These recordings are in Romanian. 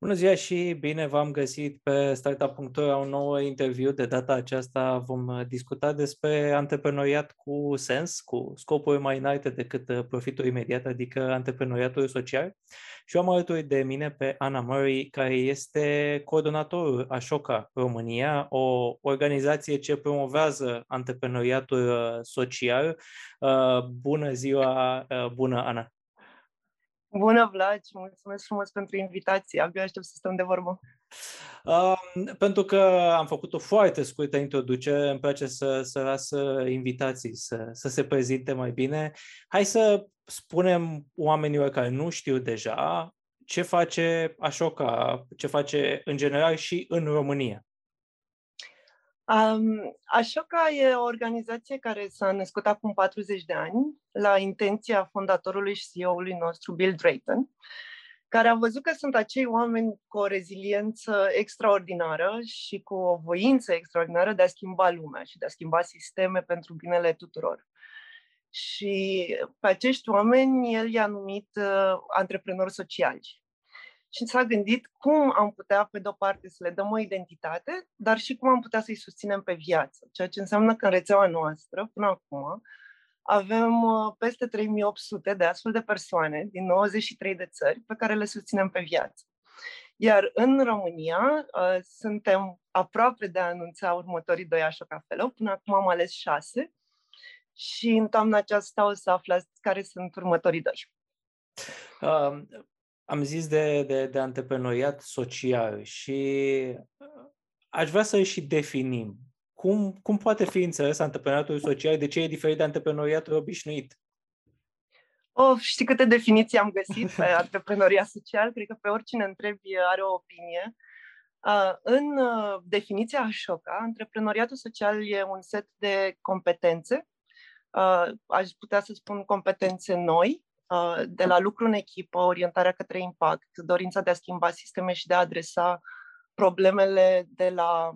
Bună ziua și bine v-am găsit pe Startup.ro la un nou interviu. De data aceasta vom uh, discuta despre antreprenoriat cu sens, cu scopuri mai înalte decât uh, profitul imediat, adică antreprenoriatul social. Și eu am alături de mine pe Ana Murray, care este coordonatorul Ashoka România, o organizație ce promovează antreprenoriatul uh, social. Bună ziua, bună Ana! Bună, Vlad, și mulțumesc frumos pentru invitație. Abia aștept să stăm de vorbă. Uh, pentru că am făcut o foarte scurtă introducere, îmi place să, să lasă invitații să, să se prezinte mai bine. Hai să spunem oamenilor care nu știu deja ce face Ashoka, ce face în general și în România. Um, Ashoka e o organizație care s-a născut acum 40 de ani la intenția fondatorului și CEO-ului nostru, Bill Drayton, care a văzut că sunt acei oameni cu o reziliență extraordinară și cu o voință extraordinară de a schimba lumea și de a schimba sisteme pentru binele tuturor. Și pe acești oameni el i-a numit uh, antreprenori sociali și s-a gândit cum am putea, pe de-o parte, să le dăm o identitate, dar și cum am putea să-i susținem pe viață. Ceea ce înseamnă că în rețeaua noastră, până acum, avem uh, peste 3800 de astfel de persoane din 93 de țări pe care le susținem pe viață. Iar în România uh, suntem aproape de a anunța următorii doi așa cafelă. Până acum am ales șase și în toamna aceasta o să aflați care sunt următorii doi. Uh, am zis de, de, de antreprenoriat social și uh, aș vrea să și definim. Cum, cum poate fi înțeles antreprenoriatul social? De ce e diferit de antreprenoriatul obișnuit? Oh, știi câte definiții am găsit pe antreprenoriat social? Cred că pe oricine întrebi are o opinie. Uh, în uh, definiția Ashoka, antreprenoriatul social e un set de competențe, uh, aș putea să spun competențe noi, Uh, de la lucru în echipă, orientarea către impact, dorința de a schimba sisteme și de a adresa problemele de la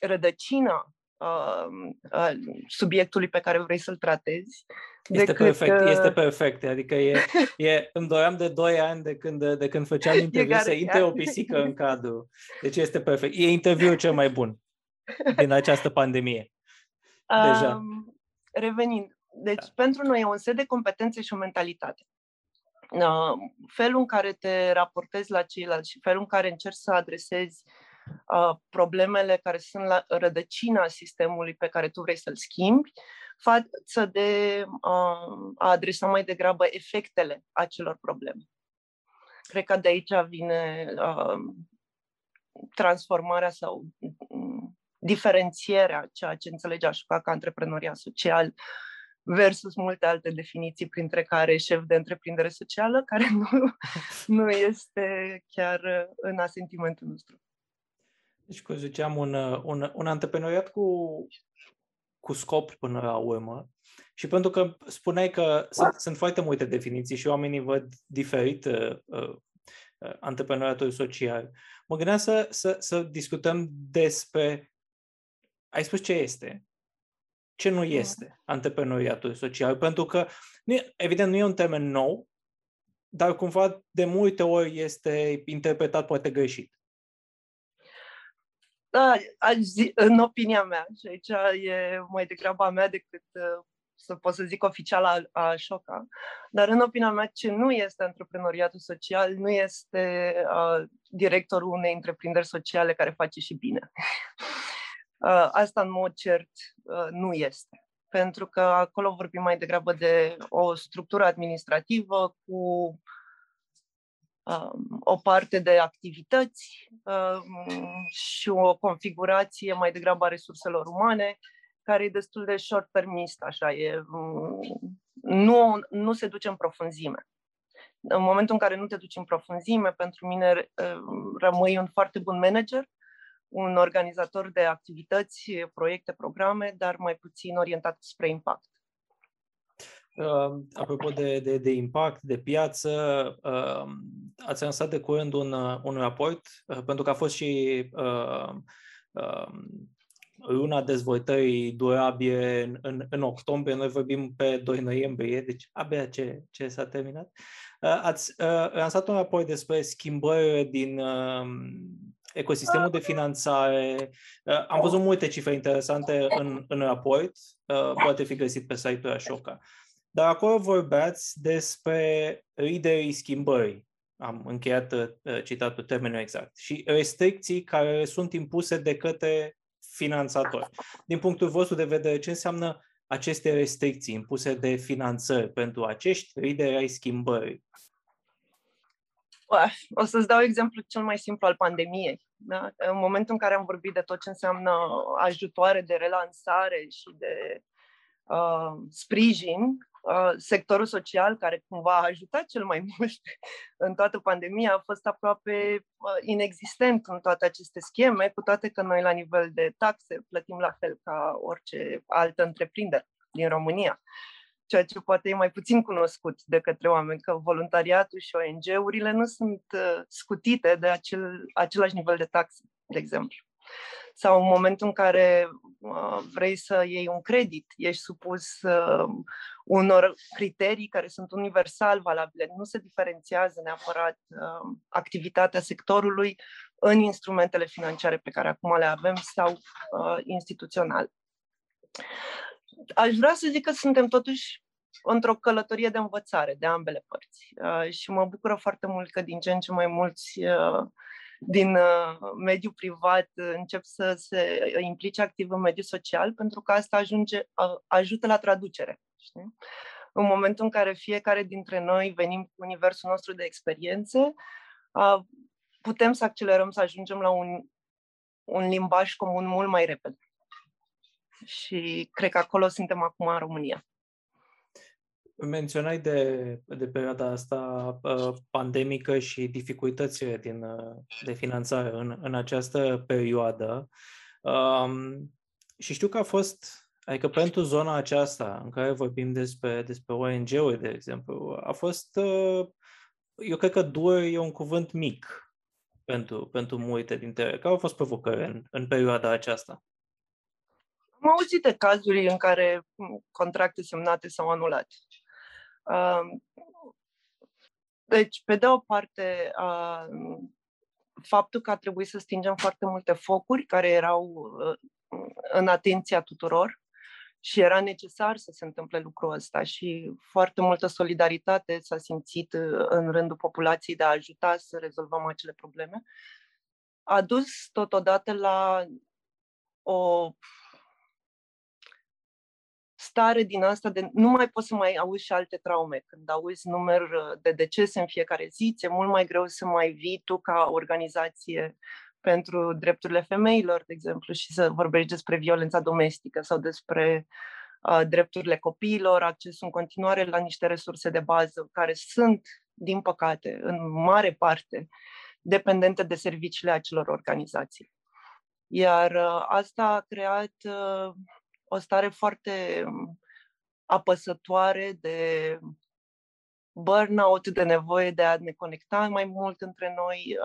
rădăcina uh, uh, subiectului pe care vrei să-l tratezi. Este decât, perfect, uh... este perfect. Adică e, e, îmi doream de 2 ani de când, de când făceam interviu să intre o pisică în cadru. Deci este perfect. E interviul cel mai bun din această pandemie. Deja. Um, revenind, deci, da. pentru noi e un set de competențe și o mentalitate. Uh, felul în care te raportezi la ceilalți și felul în care încerci să adresezi uh, problemele care sunt la rădăcina sistemului pe care tu vrei să-l schimbi, față de uh, a adresa mai degrabă efectele acelor probleme. Cred că de aici vine transformarea sau mm, diferențierea ceea ce înțelege așa ca antreprenoria social versus multe alte definiții, printre care șef de întreprindere socială, care nu, nu este chiar în asentimentul nostru. Deci, cum ziceam, un, un, un antreprenoriat cu, cu scop până la urmă. Și pentru că spuneai că sunt, sunt foarte multe definiții și oamenii văd diferit uh, uh, antreprenoriatul social, mă gândeam să, să, să discutăm despre. Ai spus ce este, ce nu este antreprenoriatul social, pentru că, evident, nu e un termen nou, dar cumva de multe ori este interpretat poate greșit. Da, aș zi, în opinia mea, și aici e mai degrabă a mea decât uh, să pot să zic oficial a, a șoca, dar în opinia mea ce nu este antreprenoriatul social nu este uh, directorul unei întreprinderi sociale care face și bine. Uh, asta, în mod cert, uh, nu este. Pentru că acolo vorbim mai degrabă de o structură administrativă cu um, o parte de activități um, și o configurație mai degrabă a resurselor umane, care e destul de short-termist, așa, e, um, nu, nu se duce în profunzime. În momentul în care nu te duci în profunzime, pentru mine rămâi un foarte bun manager, un organizator de activități, proiecte, programe, dar mai puțin orientat spre impact. Uh, apropo de, de, de impact, de piață, uh, ați lansat de curând un, uh, un raport, uh, pentru că a fost și uh, uh, luna dezvoltării durabile în, în, în octombrie, noi vorbim pe 2 noiembrie, deci abia ce, ce s-a terminat. Uh, ați uh, lansat un raport despre schimbările din uh, ecosistemul de finanțare. Uh, am văzut multe cifre interesante în, în raport, uh, poate fi găsit pe site-ul Ashoka. Dar acolo vorbeați despre liderii schimbării. Am încheiat uh, citatul termenul exact. Și restricții care sunt impuse de către finanțatori. Din punctul vostru de vedere, ce înseamnă aceste restricții impuse de finanțări pentru acești lideri ai schimbării? O să-ți dau exemplu cel mai simplu al pandemiei. Da? În momentul în care am vorbit de tot ce înseamnă ajutoare de relansare și de uh, sprijin, uh, sectorul social, care cumva a ajutat cel mai mult în toată pandemia, a fost aproape uh, inexistent în toate aceste scheme, cu toate că noi, la nivel de taxe, plătim la fel ca orice altă întreprindere din România. Ceea ce poate e mai puțin cunoscut de către oameni, că voluntariatul și ONG-urile nu sunt uh, scutite de acel, același nivel de taxe, de exemplu sau în momentul în care uh, vrei să iei un credit, ești supus uh, unor criterii care sunt universal valabile. Nu se diferențiază neapărat uh, activitatea sectorului în instrumentele financiare pe care acum le avem sau uh, instituțional. Aș vrea să zic că suntem totuși într-o călătorie de învățare de ambele părți uh, și mă bucură foarte mult că din ce în ce mai mulți uh, din uh, mediul privat uh, încep să se implice activ în mediul social, pentru că asta ajunge, uh, ajută la traducere. Știi? În momentul în care fiecare dintre noi venim cu universul nostru de experiențe, putem să accelerăm, să ajungem la un, un limbaj comun mult mai repede. Și cred că acolo suntem acum în România. Menționai de, de perioada asta uh, pandemică și dificultățile din, uh, de finanțare în, în această perioadă. Um, și știu că a fost, adică pentru zona aceasta în care vorbim despre, despre ONG-uri, de exemplu, a fost, uh, eu cred că dur e un cuvânt mic pentru, pentru multe dintre ele. Care au fost provocări în, în perioada aceasta? Am auzit de cazuri în care contracte semnate s-au anulat. Deci, pe de o parte, faptul că a trebuit să stingem foarte multe focuri care erau uh, în atenția tuturor și era necesar să se întâmple lucrul ăsta și foarte multă solidaritate s-a simțit uh, în rândul populației de a ajuta să rezolvăm acele probleme, a dus totodată la o stare din asta de nu mai poți să mai auzi și alte traume. Când auzi număr uh, de decese în fiecare zi, ți-e mult mai greu să mai vii tu ca organizație pentru drepturile femeilor, de exemplu, și să vorbești despre violența domestică sau despre uh, drepturile copiilor, accesul în continuare la niște resurse de bază care sunt, din păcate, în mare parte, dependente de serviciile acelor organizații. Iar uh, asta a creat uh, o stare foarte mm, apăsătoare de burnout, de nevoie de a ne conecta mai mult între noi,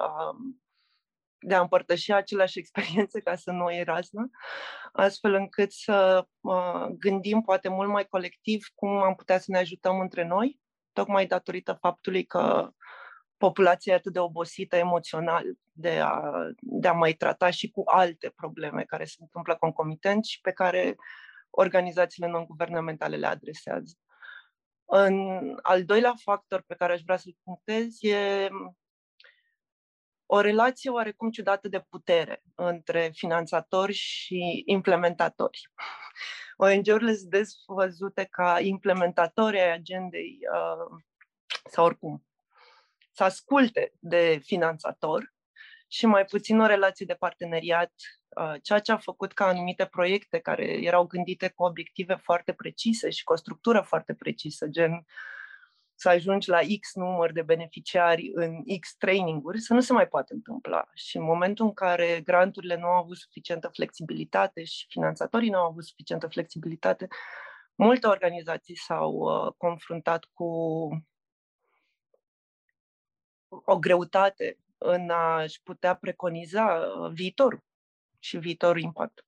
de a împărtăși aceleași experiențe ca să nu e raznă, astfel încât să gândim poate mult mai colectiv cum am putea să ne ajutăm între noi, tocmai datorită faptului că populația e atât de obosită emoțional de a, de a mai trata și cu alte probleme care se întâmplă concomitent și pe care organizațiile non-guvernamentale le adresează. În al doilea factor pe care aș vrea să-l punctez e o relație oarecum ciudată de putere între finanțatori și implementatori. ONG-urile sunt des văzute ca implementatori ai agendei uh, sau oricum să asculte de finanțator și mai puțin o relație de parteneriat, uh, ceea ce a făcut ca anumite proiecte care erau gândite cu obiective foarte precise și cu o structură foarte precisă, gen să ajungi la X număr de beneficiari în X traininguri, să nu se mai poate întâmpla. Și în momentul în care granturile nu au avut suficientă flexibilitate și finanțatorii nu au avut suficientă flexibilitate, multe organizații s-au uh, confruntat cu o greutate în a-și putea preconiza uh, viitorul și viitorul impact.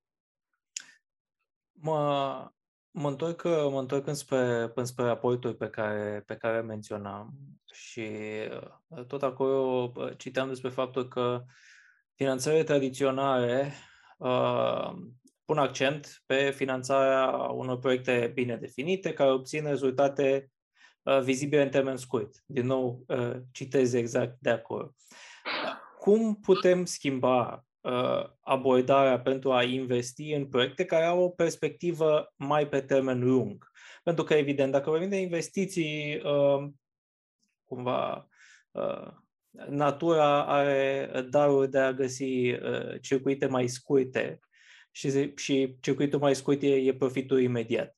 Mă, mă întorc, mă întorc înspre, înspre raportul pe care, pe care menționam și uh, tot acolo uh, citeam despre faptul că finanțările tradiționale uh, pun accent pe finanțarea unor proiecte bine definite care obțin rezultate uh, vizibile în termen scurt. Din nou, uh, citez exact de acolo. Cum putem schimba uh, abordarea pentru a investi în proiecte care au o perspectivă mai pe termen lung? Pentru că, evident, dacă vorbim de investiții, uh, cumva, uh, natura are darul de a găsi uh, circuite mai scurte și, și circuitul mai scurt e, e profitul imediat.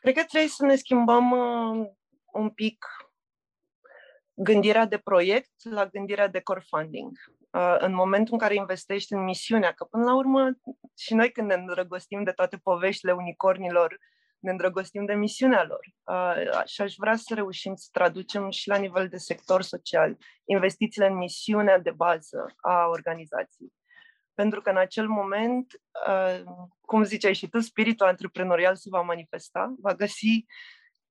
Cred că trebuie să ne schimbăm uh, un pic gândirea de proiect la gândirea de core funding. Uh, în momentul în care investești în misiunea, că până la urmă și noi când ne îndrăgostim de toate poveștile unicornilor, ne îndrăgostim de misiunea lor. Uh, și aș vrea să reușim să traducem și la nivel de sector social investițiile în misiunea de bază a organizației. Pentru că în acel moment, uh, cum ziceai și tu, spiritul antreprenorial se va manifesta, va găsi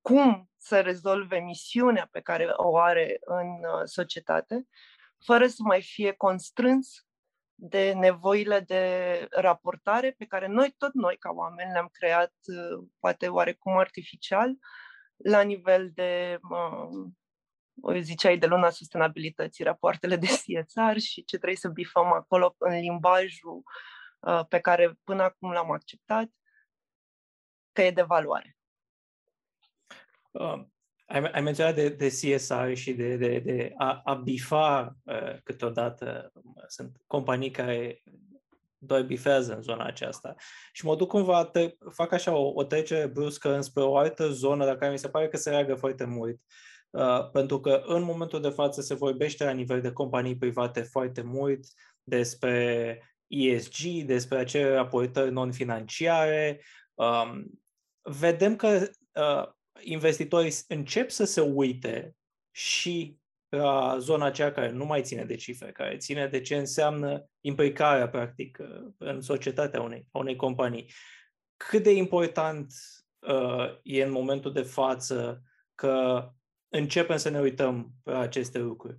cum să rezolve misiunea pe care o are în uh, societate, fără să mai fie constrâns de nevoile de raportare pe care noi, tot noi ca oameni, le-am creat, uh, poate oarecum artificial, la nivel de, uh, ziceai, de luna sustenabilității, rapoartele de CSR și ce trebuie să bifăm acolo în limbajul uh, pe care până acum l-am acceptat, că e de valoare. Uh, ai, ai menționat de, de CSR și de, de, de a, a bifa uh, câteodată. Sunt companii care doar bifează în zona aceasta. Și mă duc cumva, te, fac așa o, o trecere bruscă înspre o altă zonă, dar care mi se pare că se reagă foarte mult. Uh, pentru că în momentul de față se vorbește la nivel de companii private foarte mult despre ESG, despre acele raportări non-financiare. Um, vedem că uh, investitorii încep să se uite și la zona aceea care nu mai ține de cifre, care ține de ce înseamnă implicarea, practic, în societatea unei, unei companii. Cât de important uh, e în momentul de față că începem să ne uităm la aceste lucruri?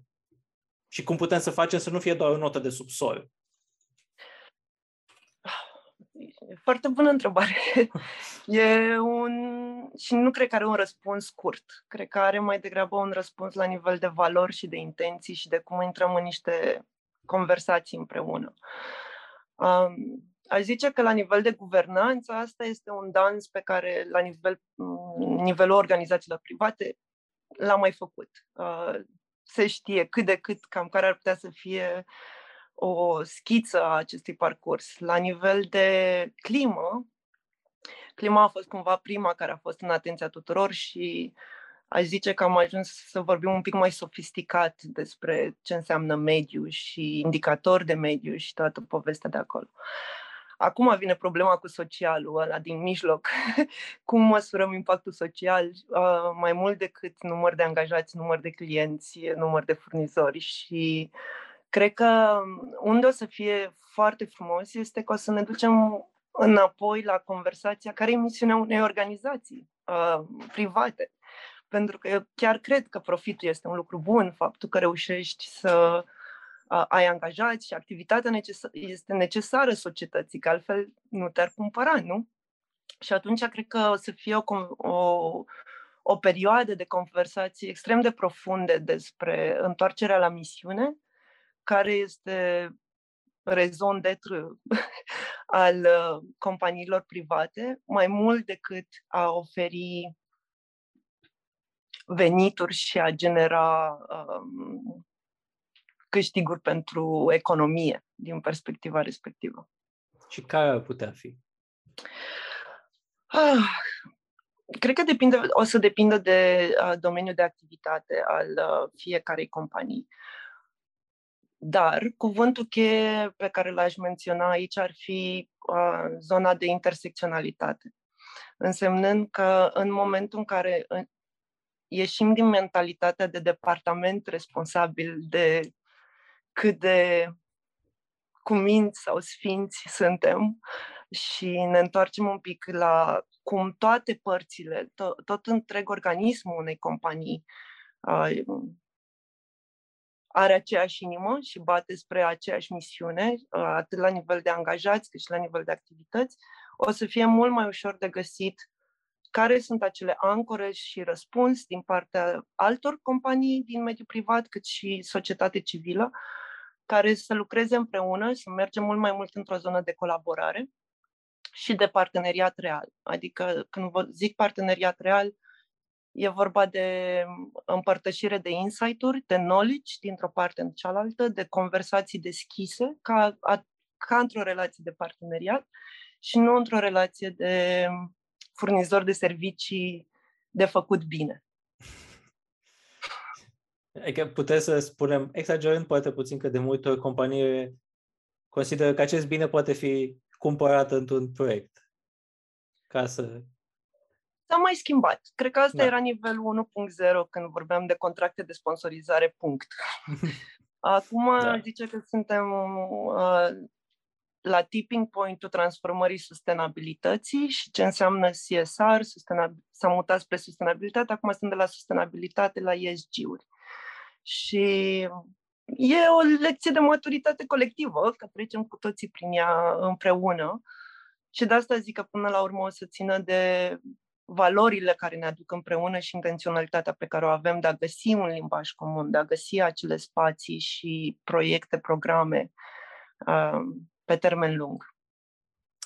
Și cum putem să facem să nu fie doar o notă de subsol? Foarte bună întrebare. E un... Și nu cred că are un răspuns scurt. Cred că are mai degrabă un răspuns la nivel de valori și de intenții și de cum intrăm în niște conversații împreună. Um, aș zice că la nivel de guvernanță asta este un dans pe care la nivel, nivelul organizațiilor private l-am mai făcut. Uh, se știe cât de cât cam care ar putea să fie uh, o schiță a acestui parcurs. La nivel de climă, clima a fost cumva prima care a fost în atenția tuturor și aș zice că am ajuns să vorbim un pic mai sofisticat despre ce înseamnă mediu și indicatori de mediu și toată povestea de acolo. Acum vine problema cu socialul ăla din mijloc. Cum măsurăm impactul social uh, mai mult decât număr de angajați, număr de clienți, număr de furnizori și uh, Cred că unde o să fie foarte frumos este că o să ne ducem înapoi la conversația care e misiunea unei organizații uh, private. Pentru că eu chiar cred că profitul este un lucru bun, faptul că reușești să uh, ai angajați și activitatea neces- este necesară societății, că altfel nu te-ar cumpăra, nu? Și atunci cred că o să fie o, o, o perioadă de conversații extrem de profunde despre întoarcerea la misiune, care este rezon d'etre al uh, companiilor private, mai mult decât a oferi venituri și a genera um, câștiguri pentru economie din perspectiva respectivă. Și care ar putea fi? Ah, cred că depinde, o să depindă de uh, domeniul de activitate al uh, fiecarei companii. Dar cuvântul cheie pe care l-aș menționa aici ar fi uh, zona de intersecționalitate. Însemnând că în momentul în care ieșim din mentalitatea de departament responsabil de cât de cuminți sau sfinți suntem și ne întoarcem un pic la cum toate părțile, to- tot întreg organismul unei companii uh, are aceeași inimă și bate spre aceeași misiune, uh, atât la nivel de angajați cât și la nivel de activități, o să fie mult mai ușor de găsit care sunt acele ancore și răspuns din partea altor companii din mediul privat, cât și societate civilă, care să lucreze împreună, să mergem mult mai mult într-o zonă de colaborare și de parteneriat real. Adică când zic parteneriat real, e vorba de împărtășire de insight-uri, de knowledge dintr-o parte în cealaltă, de conversații deschise, ca, ca într-o relație de parteneriat și nu într-o relație de furnizor de servicii de făcut bine. Adică puteți să spunem, exagerând poate puțin că de multe ori companie consideră că acest bine poate fi cumpărat într-un proiect. Ca să... S-a mai schimbat. Cred că asta da. era nivelul 1.0 când vorbeam de contracte de sponsorizare, punct. Acum da. zice că suntem uh, la tipping point-ul transformării sustenabilității și ce înseamnă CSR, sustenabil, s-a mutat spre sustenabilitate, acum sunt de la sustenabilitate la ESG-uri. Și e o lecție de maturitate colectivă, că trecem cu toții prin ea împreună. Și de asta zic că până la urmă o să țină de valorile care ne aduc împreună și intenționalitatea pe care o avem de a găsi un limbaj comun, de a găsi acele spații și proiecte, programe um, pe termen lung.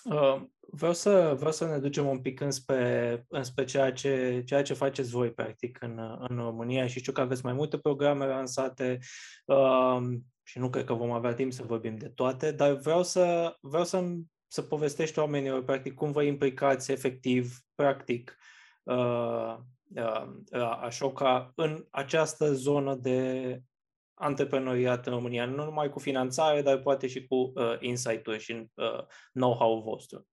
Uh, vreau, să, vreau să ne ducem un pic înspre, înspre ceea, ce, ceea ce faceți voi, practic, în, în România și știu că aveți mai multe programe lansate uh, și nu cred că vom avea timp să vorbim de toate, dar vreau să, vreau să, să povestești oamenilor, practic, cum vă implicați efectiv, practic, uh, uh, așa ca în această zonă de antreprenoriat în România, nu numai cu finanțare, dar poate și cu uh, insight-uri și uh, know-how-ul vostru.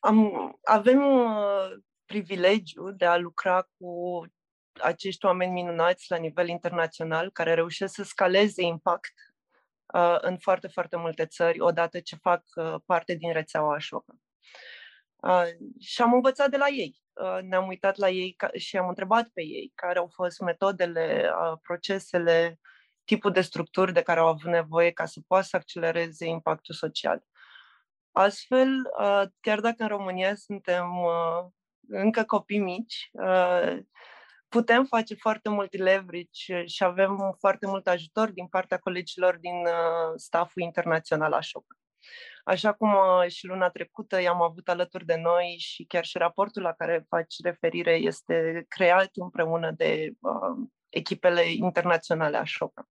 Am, avem uh, privilegiu de a lucra cu acești oameni minunați la nivel internațional care reușesc să scaleze impact uh, în foarte, foarte multe țări odată ce fac uh, parte din rețeaua Ashoka. Uh, și am învățat de la ei. Uh, ne-am uitat la ei ca- și am întrebat pe ei care au fost metodele, uh, procesele, tipul de structuri de care au avut nevoie ca să poată să accelereze impactul social. Astfel, uh, chiar dacă în România suntem uh, încă copii mici, uh, putem face foarte mult leverage și avem foarte mult ajutor din partea colegilor din stafful internațional așa. Așa cum uh, și luna trecută i-am avut alături de noi și chiar și raportul la care faci referire este creat împreună de uh, echipele internaționale a Șoca.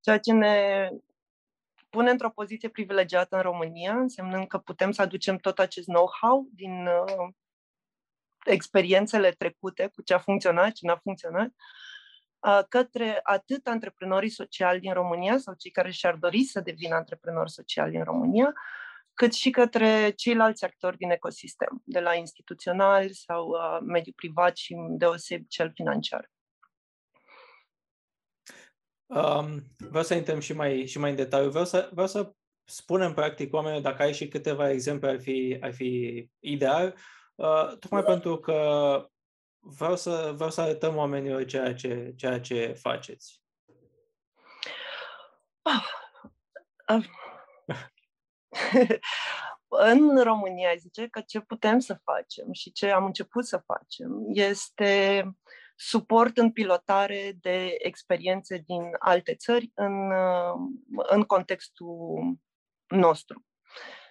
Ceea ce ne pune într-o poziție privilegiată în România, însemnând că putem să aducem tot acest know-how din uh, experiențele trecute cu ce a funcționat, ce n-a funcționat, către atât antreprenorii sociali din România sau cei care și-ar dori să devină antreprenori sociali din România, cât și către ceilalți actori din ecosistem, de la instituțional sau uh, mediul privat și deoseb cel financiar. Um, vreau să intrăm și mai, și mai în detaliu. Vreau să, vreau să spunem, practic, oamenilor, dacă ai și câteva exemple, ar fi, ar fi ideal, uh, tocmai pentru că vreau să, vreau să arătăm oamenilor ceea ce, ceea ce faceți. Ah, ah. în România zice că ce putem să facem și ce am început să facem este suport în pilotare de experiențe din alte țări în, în contextul nostru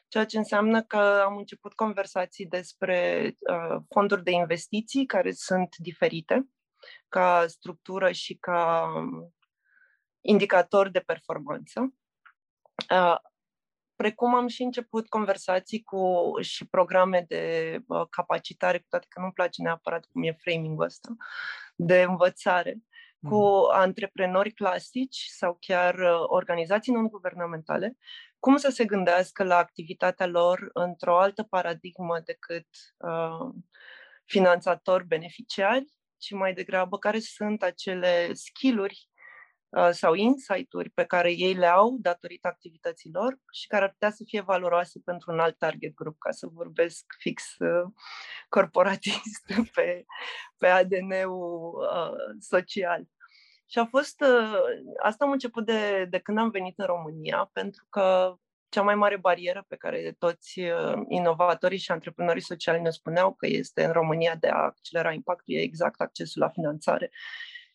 ceea ce înseamnă că am început conversații despre uh, fonduri de investiții care sunt diferite ca structură și ca um, indicator de performanță. Uh, precum am și început conversații cu și programe de uh, capacitare, cu toate că nu-mi place neapărat cum e framing-ul ăsta, de învățare, cu mhm. antreprenori clasici sau chiar uh, organizații non-guvernamentale cum să se gândească la activitatea lor într-o altă paradigmă decât uh, finanțatori beneficiari, ci mai degrabă care sunt acele skill-uri uh, sau insight-uri pe care ei le au datorită activităților și care ar putea să fie valoroase pentru un alt target group, ca să vorbesc fix uh, corporatist pe, pe ADN-ul uh, social. Și a fost, uh, asta am început de, de când am venit în România, pentru că cea mai mare barieră pe care toți uh, inovatorii și antreprenorii sociali ne spuneau că este în România de a accelera impactul e exact accesul la finanțare.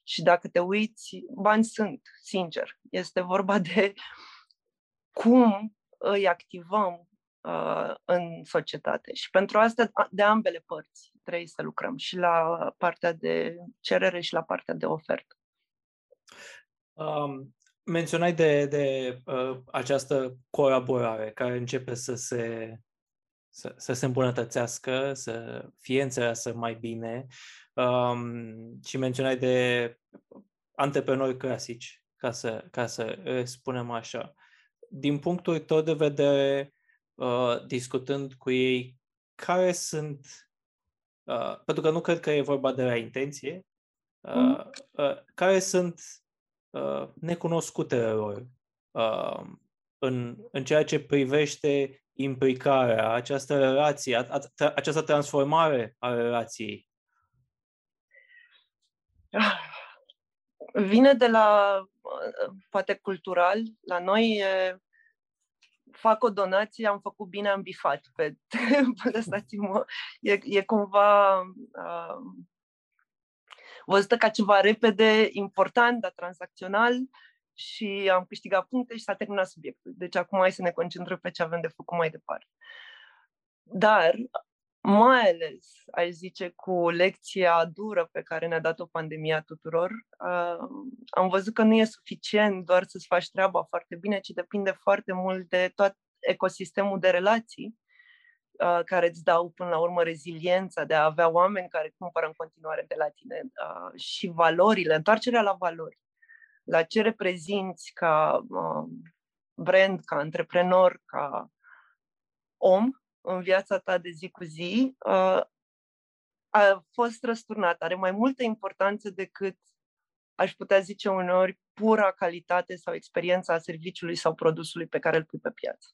Și dacă te uiți, bani sunt, sincer. Este vorba de cum îi activăm uh, în societate. Și pentru asta, de ambele părți, trebuie să lucrăm și la partea de cerere și la partea de ofertă. Um, menționai de, de uh, această colaborare care începe să se, să, să se îmbunătățească, să fie înțeleasă mai bine um, și menționai de antreprenori clasici, ca să, ca să spunem așa. Din punctul tău de vedere, uh, discutând cu ei, care sunt, uh, pentru că nu cred că e vorba de la intenție, uh, mm. uh, care sunt uh, necunoscutele lor uh, în, în ceea ce privește implicarea, această relație, a, a, această transformare a relației? Ah, vine de la, uh, poate cultural, la noi e, fac o donație, am făcut bine, am bifat. Pe, lăsați-mă, e, e cumva uh, văzută ca ceva repede, important, dar tranzacțional și am câștigat puncte și s-a terminat subiectul. Deci acum hai să ne concentrăm pe ce avem de făcut mai departe. Dar, mai ales, aș zice, cu lecția dură pe care ne-a dat-o pandemia tuturor, uh, am văzut că nu e suficient doar să-ți faci treaba foarte bine, ci depinde foarte mult de tot ecosistemul de relații uh, care îți dau până la urmă reziliența de a avea oameni care cumpără în continuare de la tine uh, și valorile, întoarcerea la valori, la ce reprezinți ca uh, brand, ca antreprenor, ca om în viața ta de zi cu zi, uh, a fost răsturnat. Are mai multă importanță decât aș putea zice uneori, pura calitate sau experiența a serviciului sau produsului pe care îl pui pe piață.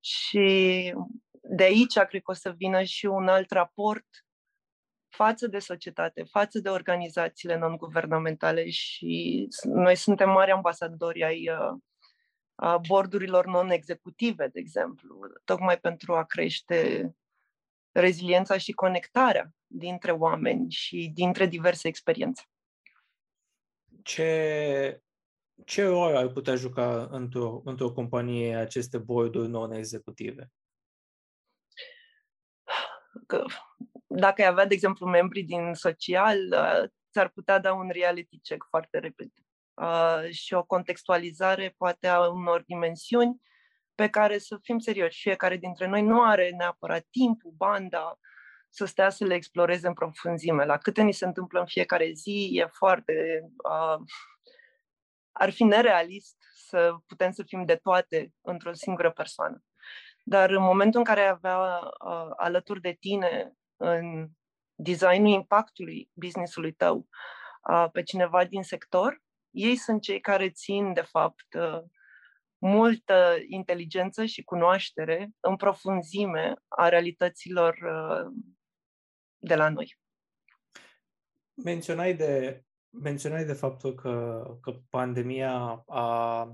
Și de aici cred că o să vină și un alt raport față de societate, față de organizațiile non-guvernamentale și noi suntem mari ambasadori ai uh, bordurilor non-executive, de exemplu, tocmai pentru a crește reziliența și conectarea dintre oameni și dintre diverse experiențe. Ce, ce rol ar putea juca într-o, într-o companie aceste borduri non-executive? Că dacă ai avea, de exemplu, membri din social, uh, ți-ar putea da un reality check foarte repede uh, și o contextualizare poate a unor dimensiuni pe care să fim serioși. Fiecare dintre noi nu are neapărat timpul, banda, să stea să le exploreze în profunzime. La câte ni se întâmplă în fiecare zi, e foarte... Uh, ar fi nerealist să putem să fim de toate într-o singură persoană. Dar în momentul în care avea uh, alături de tine în designul impactului businessului tău uh, pe cineva din sector, ei sunt cei care țin, de fapt, uh, multă inteligență și cunoaștere în profunzime a realităților uh, de la noi. Menționai de, menționai de faptul că, că pandemia a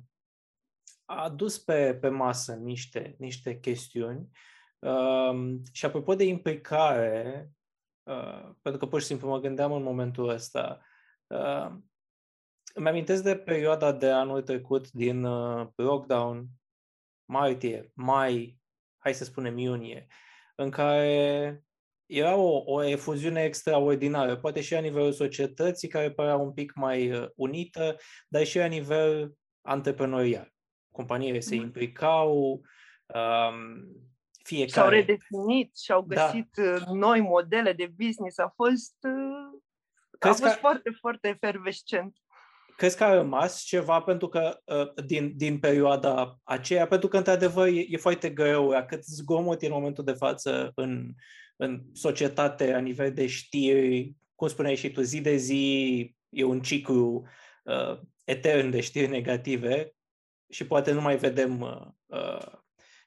a adus pe, pe masă niște, niște chestiuni uh, și apropo de implicare, uh, pentru că pur și simplu mă gândeam în momentul ăsta, uh, îmi amintesc de perioada de anul trecut din uh, lockdown, martie, mai, hai să spunem iunie, în care era o, o efuziune extraordinară, poate și la nivelul societății, care părea un pic mai uh, unită, dar și la nivel antreprenorial companiile se implicau, um, fiecare... Și-au redefinit și-au da. găsit da. noi modele de business. A fost, uh, a fost că, foarte, foarte efervescent. Crezi că a rămas ceva pentru că uh, din, din perioada aceea? Pentru că, într-adevăr, e, e foarte greu, la cât zgomot e în momentul de față în, în societate, la nivel de știri, cum spuneai și tu, zi de zi, e un ciclu uh, etern de știri negative și poate nu mai vedem uh, uh,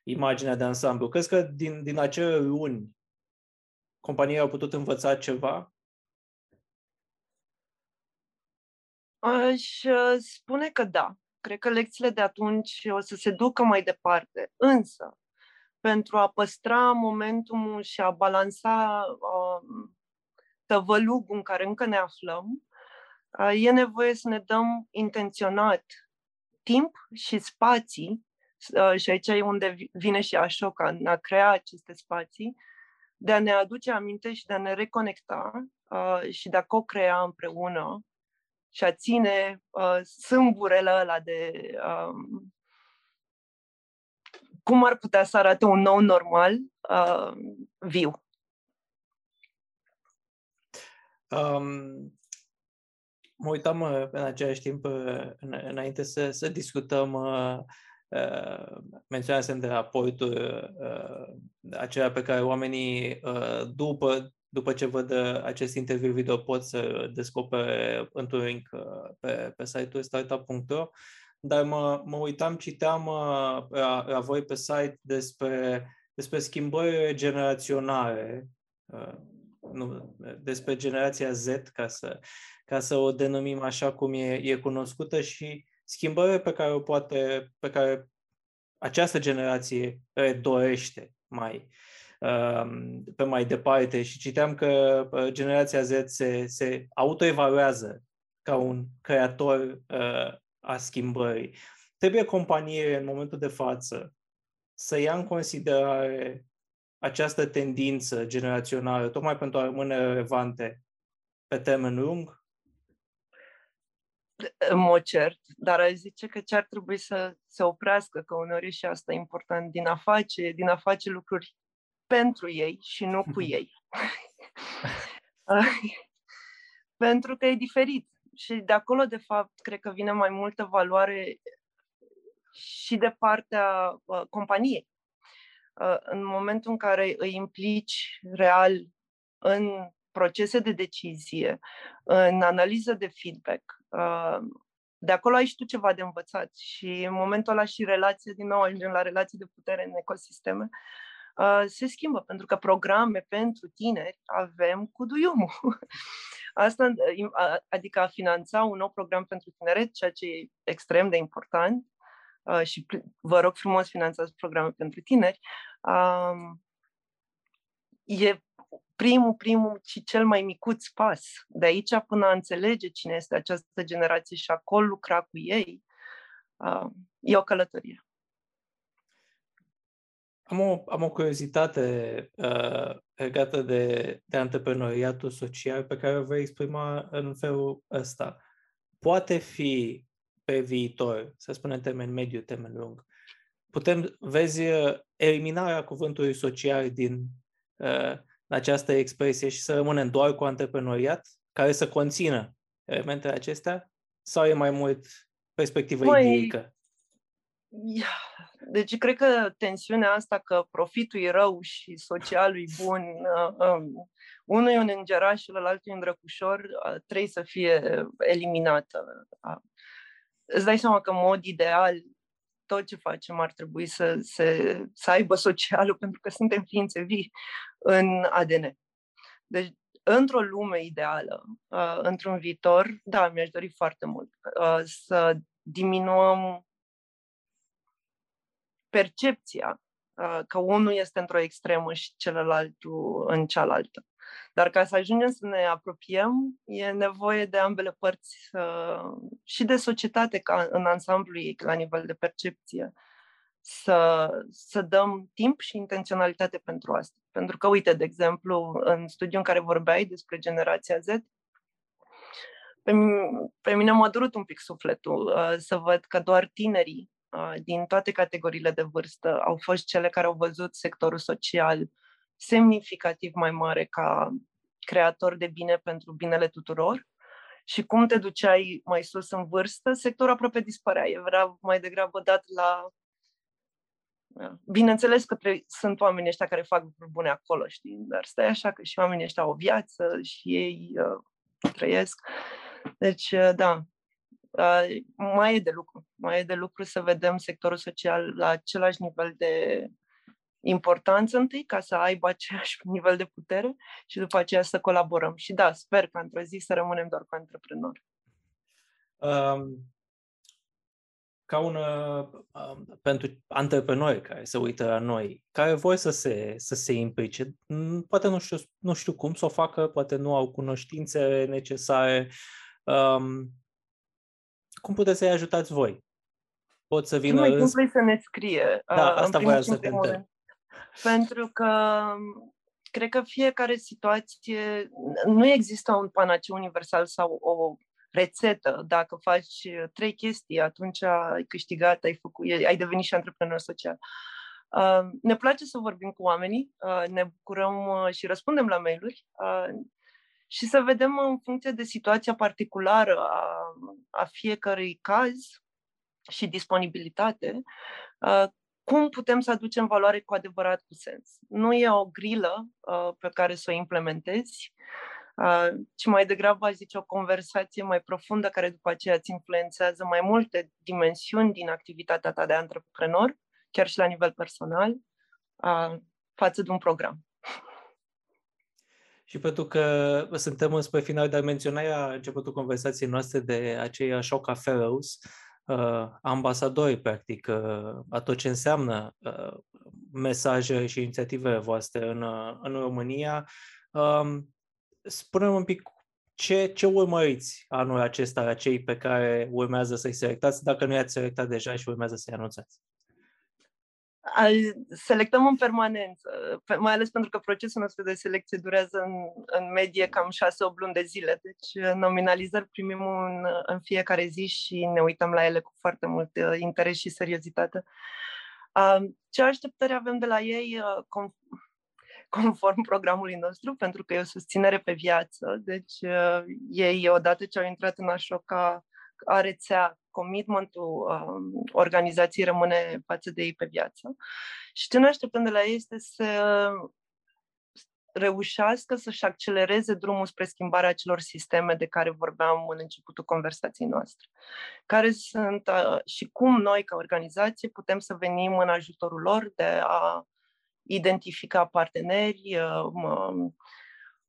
imaginea de ansamblu. Crezi că din, din acele luni companiile au putut învăța ceva? Aș uh, spune că da. Cred că lecțiile de atunci o să se ducă mai departe. Însă, pentru a păstra momentumul și a balansa uh, tăvălugul în care încă ne aflăm, uh, e nevoie să ne dăm intenționat timp și spații, uh, și aici e unde vine și Ashoka, în a crea aceste spații, de a ne aduce aminte și de a ne reconecta uh, și de a co-crea împreună și a ține uh, sâmburele ăla de uh, cum ar putea să arate un nou normal uh, viu. Um, mă uitam uh, în același timp, uh, în, înainte să, să discutăm, uh, uh, menționasem de raportul uh, acela pe care oamenii, uh, după, după ce văd acest interviu video, pot să descopere într-un link pe, pe site-ul startup.ro, dar mă, mă uitam, citeam la, la voi pe site despre, despre schimbări generaționale, nu, despre generația Z, ca să, ca să o denumim așa cum e, e cunoscută și schimbările pe care o poate, pe care această generație le dorește mai um, pe mai departe și citeam că uh, generația Z se, se autoevaluează ca un creator uh, a schimbării. Trebuie companiile în momentul de față să ia în considerare această tendință generațională, tocmai pentru a rămâne relevante pe termen lung? În mod cert, dar aș zice că ce ar trebui să se oprească, că uneori și asta e important, din a face, din a face lucruri pentru ei și nu cu ei. pentru că e diferit. Și de acolo, de fapt, cred că vine mai multă valoare și de partea uh, companiei. Uh, în momentul în care îi implici real în procese de decizie, în analiză de feedback, uh, de acolo ai și tu ceva de învățat și în momentul ăla și relația, din nou ajungem la relații de putere în ecosisteme, uh, se schimbă, pentru că programe pentru tineri avem cu duiumul. Asta, adică a finanța un nou program pentru tineret, ceea ce e extrem de important, și vă rog frumos finanțați programe pentru tineri, e primul, primul și cel mai micuț pas. De aici până a înțelege cine este această generație și acolo lucra cu ei, e o călătorie. Am o, am o curiozitate uh, legată de, de antreprenoriatul social pe care o voi exprima în felul ăsta. Poate fi pe viitor, să spunem termen mediu, termen lung, putem, vezi, eliminarea cuvântului social din uh, această expresie și să rămânem doar cu antreprenoriat, care să conțină elementele acestea, sau e mai mult perspectivă mai... ideică? Deci cred că tensiunea asta că profitul e rău și socialul e bun, uh, um, unul e un îngeraș și celălalt e un drăcușor, uh, trebuie să fie eliminată. Uh, îți dai seama că în mod ideal tot ce facem ar trebui să, să, să aibă socialul, pentru că suntem ființe vii în ADN. Deci, într-o lume ideală, uh, într-un viitor, da, mi-aș dori foarte mult uh, să diminuăm percepția uh, că unul este într-o extremă și celălalt în cealaltă. Dar ca să ajungem să ne apropiem, e nevoie de ambele părți uh, și de societate ca în ansamblu ei, la nivel de percepție, să, să dăm timp și intenționalitate pentru asta. Pentru că, uite, de exemplu, în studiul în care vorbeai despre generația Z, pe, pe mine m-a durut un pic sufletul uh, să văd că doar tinerii uh, din toate categoriile de vârstă au fost cele care au văzut sectorul social semnificativ mai mare ca creator de bine pentru binele tuturor și cum te duceai mai sus în vârstă, sectorul aproape dispărea. Era mai degrabă dat la... Bineînțeles că tre- sunt oameni ăștia care fac lucruri bune acolo, știi? Dar stai așa că și oamenii ăștia au o viață și ei uh, trăiesc. Deci, uh, da, mai e de lucru. Mai e de lucru să vedem sectorul social la același nivel de importanță întâi, ca să aibă același nivel de putere și după aceea să colaborăm. Și da, sper că într-o zi să rămânem doar cu antreprenori. Um, ca un, uh, pentru antreprenori care se uită la noi, care vor să se, să se implice, poate nu știu, nu știu cum să o facă, poate nu au cunoștințe necesare, um, cum puteți să-i ajutați voi? Pot să vină... Nu mai să ne scrie. Da, asta voiam să te întreb. Pentru că cred că fiecare situație, nu există un panaceu universal sau o rețetă. Dacă faci trei chestii, atunci ai câștigat, ai, făcut, ai devenit și antreprenor social. Uh, ne place să vorbim cu oamenii, uh, ne bucurăm uh, și răspundem la mail-uri și să vedem în funcție de situația particulară a, a fiecărui caz și disponibilitate, cum putem să aducem valoare cu adevărat cu sens. Nu e o grilă pe care să o implementezi, ci mai degrabă, aș zice, o conversație mai profundă care după aceea îți influențează mai multe dimensiuni din activitatea ta de antreprenor, chiar și la nivel personal, față de un program. Și pentru că suntem spre final, dar menționai la începutul conversației noastre de acei Ashoka Fellows, uh, ambasadori, practic, uh, a tot ce înseamnă uh, mesaje și inițiative voastre în, uh, în România. Um, spune un pic ce, ce urmăriți anul acesta la cei pe care urmează să-i selectați, dacă nu i-ați selectat deja și urmează să-i anunțați? selectăm în permanență, mai ales pentru că procesul nostru de selecție durează în, în medie cam 6-8 luni de zile. Deci uh, nominalizări primim în, în fiecare zi și ne uităm la ele cu foarte mult uh, interes și seriozitate. Ce așteptări avem de la ei conform programului nostru, pentru că e o susținere pe viață. Deci ei, odată ce au intrat în Așoca, a rețea commitmentul um, organizației rămâne față de ei pe viață. Și ce ne așteptăm de la ei este să reușească să-și accelereze drumul spre schimbarea acelor sisteme de care vorbeam în începutul conversației noastre. Care sunt uh, și cum noi, ca organizație, putem să venim în ajutorul lor de a identifica parteneri, uh,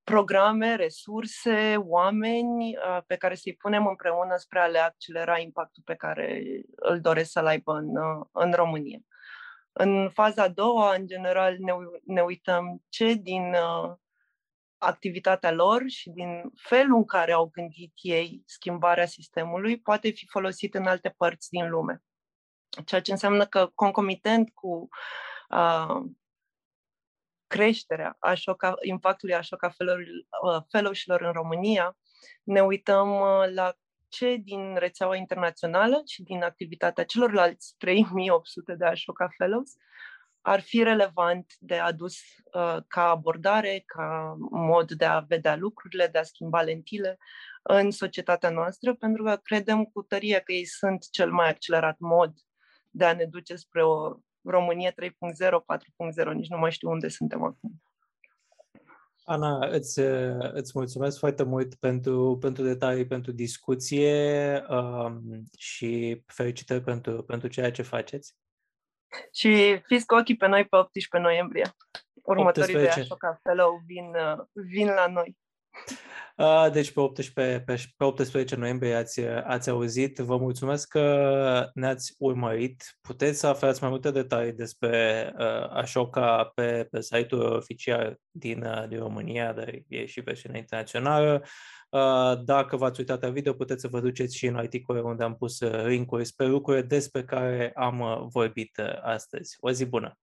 programe, resurse, oameni uh, pe care să-i punem împreună spre a le accelera impactul pe care îl doresc să-l aibă în, uh, în România. În faza a doua, în general, ne, ne uităm ce din uh, activitatea lor și din felul în care au gândit ei schimbarea sistemului poate fi folosit în alte părți din lume. Ceea ce înseamnă că concomitent cu uh, creșterea așoca, impactului Ashoka uh, Fellowship în România, ne uităm uh, la ce din rețeaua internațională și din activitatea celorlalți 3800 de Ashoka Fellows ar fi relevant de adus uh, ca abordare, ca mod de a vedea lucrurile, de a schimba lentile în societatea noastră, pentru că credem cu tărie că ei sunt cel mai accelerat mod de a ne duce spre o România 3.0, 4.0, nici nu mai știu unde suntem acum. Ana, îți, îți mulțumesc foarte mult pentru, pentru detalii, pentru discuție um, și felicitări pentru, pentru ceea ce faceți. Și fiți cu ochii pe noi pe 18 noiembrie. Următorii 18. de Ashoka Fellow vin, vin la noi. Deci pe 18, pe, pe 18 noiembrie ați, ați auzit. Vă mulțumesc că ne-ați urmărit. Puteți să aflați mai multe detalii despre uh, Ashoka pe, pe site-ul oficial din, uh, din România, dar e și versiunea internațională. Uh, dacă v-ați uitat la video, puteți să vă duceți și în articole unde am pus link-uri spre lucruri despre care am vorbit astăzi. O zi bună!